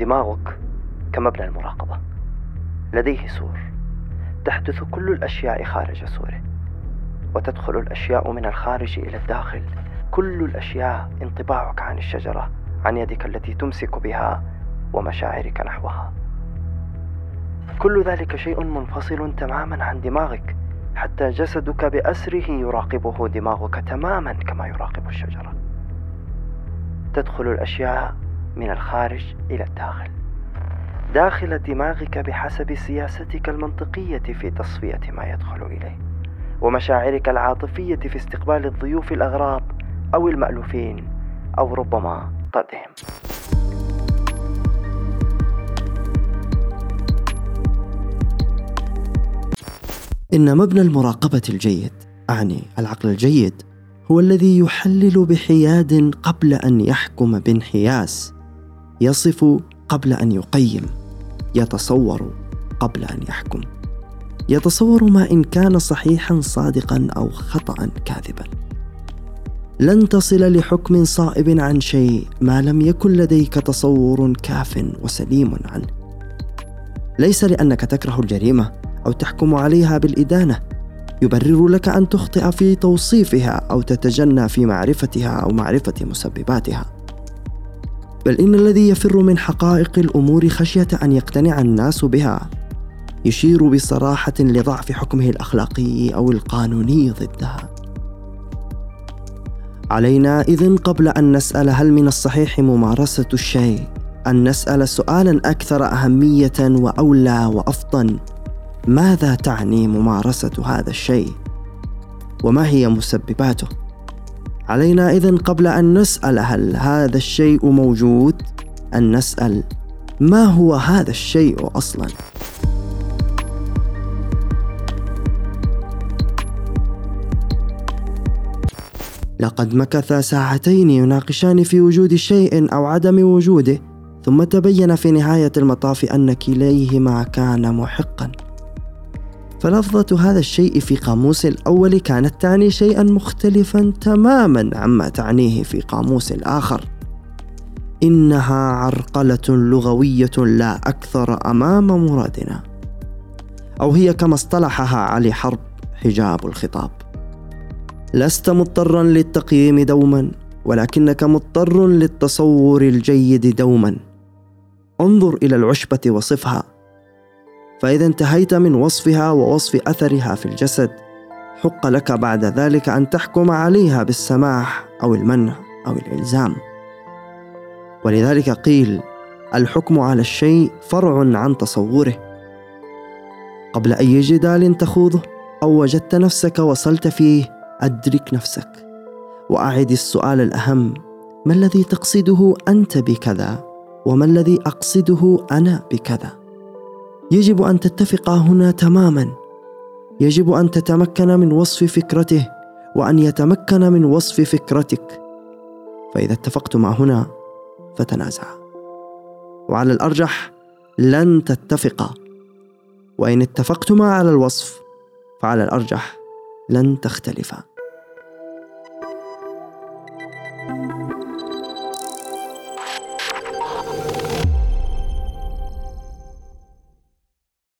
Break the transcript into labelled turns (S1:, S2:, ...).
S1: دماغك كمبنى المراقبة. لديه سور. تحدث كل الأشياء خارج سوره. وتدخل الأشياء من الخارج إلى الداخل. كل الأشياء انطباعك عن الشجرة عن يدك التي تمسك بها ومشاعرك نحوها. كل ذلك شيء منفصل تماما عن دماغك حتى جسدك بأسره يراقبه دماغك تماما كما يراقب الشجرة. تدخل الأشياء من الخارج إلى الداخل. داخل دماغك بحسب سياستك المنطقية في تصفية ما يدخل إليه ومشاعرك العاطفية في استقبال الضيوف الأغراب أو المألوفين أو ربما طردهم.
S2: إن مبنى المراقبة الجيد أعني العقل الجيد هو الذي يحلل بحياد قبل أن يحكم بانحياز يصف قبل أن يقيم يتصور قبل أن يحكم. يتصور ما إن كان صحيحا صادقا أو خطأ كاذبا. لن تصل لحكم صائب عن شيء ما لم يكن لديك تصور كاف وسليم عنه. ليس لأنك تكره الجريمة أو تحكم عليها بالإدانة. يبرر لك أن تخطئ في توصيفها أو تتجنى في معرفتها أو معرفة مسبباتها. بل إن الذي يفر من حقائق الأمور خشية أن يقتنع الناس بها. يشير بصراحة لضعف حكمه الأخلاقي أو القانوني ضدها. علينا اذن قبل أن نسأل هل من الصحيح ممارسة الشيء أن نسأل سؤالا أكثر أهمية وأولى وأفضل. ماذا تعني ممارسة هذا الشيء؟ وما هي مسبباته؟ علينا إذن قبل أن نسأل هل هذا الشيء موجود؟ أن نسأل ما هو هذا الشيء أصلا؟ لقد مكث ساعتين يناقشان في وجود شيء أو عدم وجوده ثم تبين في نهاية المطاف أن كليهما كان محقا. فلفظة هذا الشيء في قاموس الأول كانت تعني شيئا مختلفا تماما عما تعنيه في قاموس الآخر. إنها عرقلة لغوية لا أكثر أمام مرادنا. أو هي كما اصطلحها علي حرب حجاب الخطاب. لست مضطرا للتقييم دوما ولكنك مضطر للتصور الجيد دوما. انظر إلى العشبة وصفها. فإذا انتهيت من وصفها ووصف أثرها في الجسد حق لك بعد ذلك أن تحكم عليها بالسماح أو المنع أو الإلزام. ولذلك قيل الحكم على الشيء فرع عن تصوره. قبل أي جدال تخوضه أو وجدت نفسك وصلت فيه أدرك نفسك. وأعد السؤال الأهم ما الذي تقصده أنت بكذا؟ وما الذي أقصده أنا بكذا؟ يجب أن تتفقا هنا تماما. يجب أن تتمكن من وصف فكرته وأن يتمكن من وصف فكرتك. فإذا اتفقتما هنا فتنازعا وعلى الأرجح لن تتفقا. وإن اتفقتما على الوصف فعلى الأرجح لن تختلفا.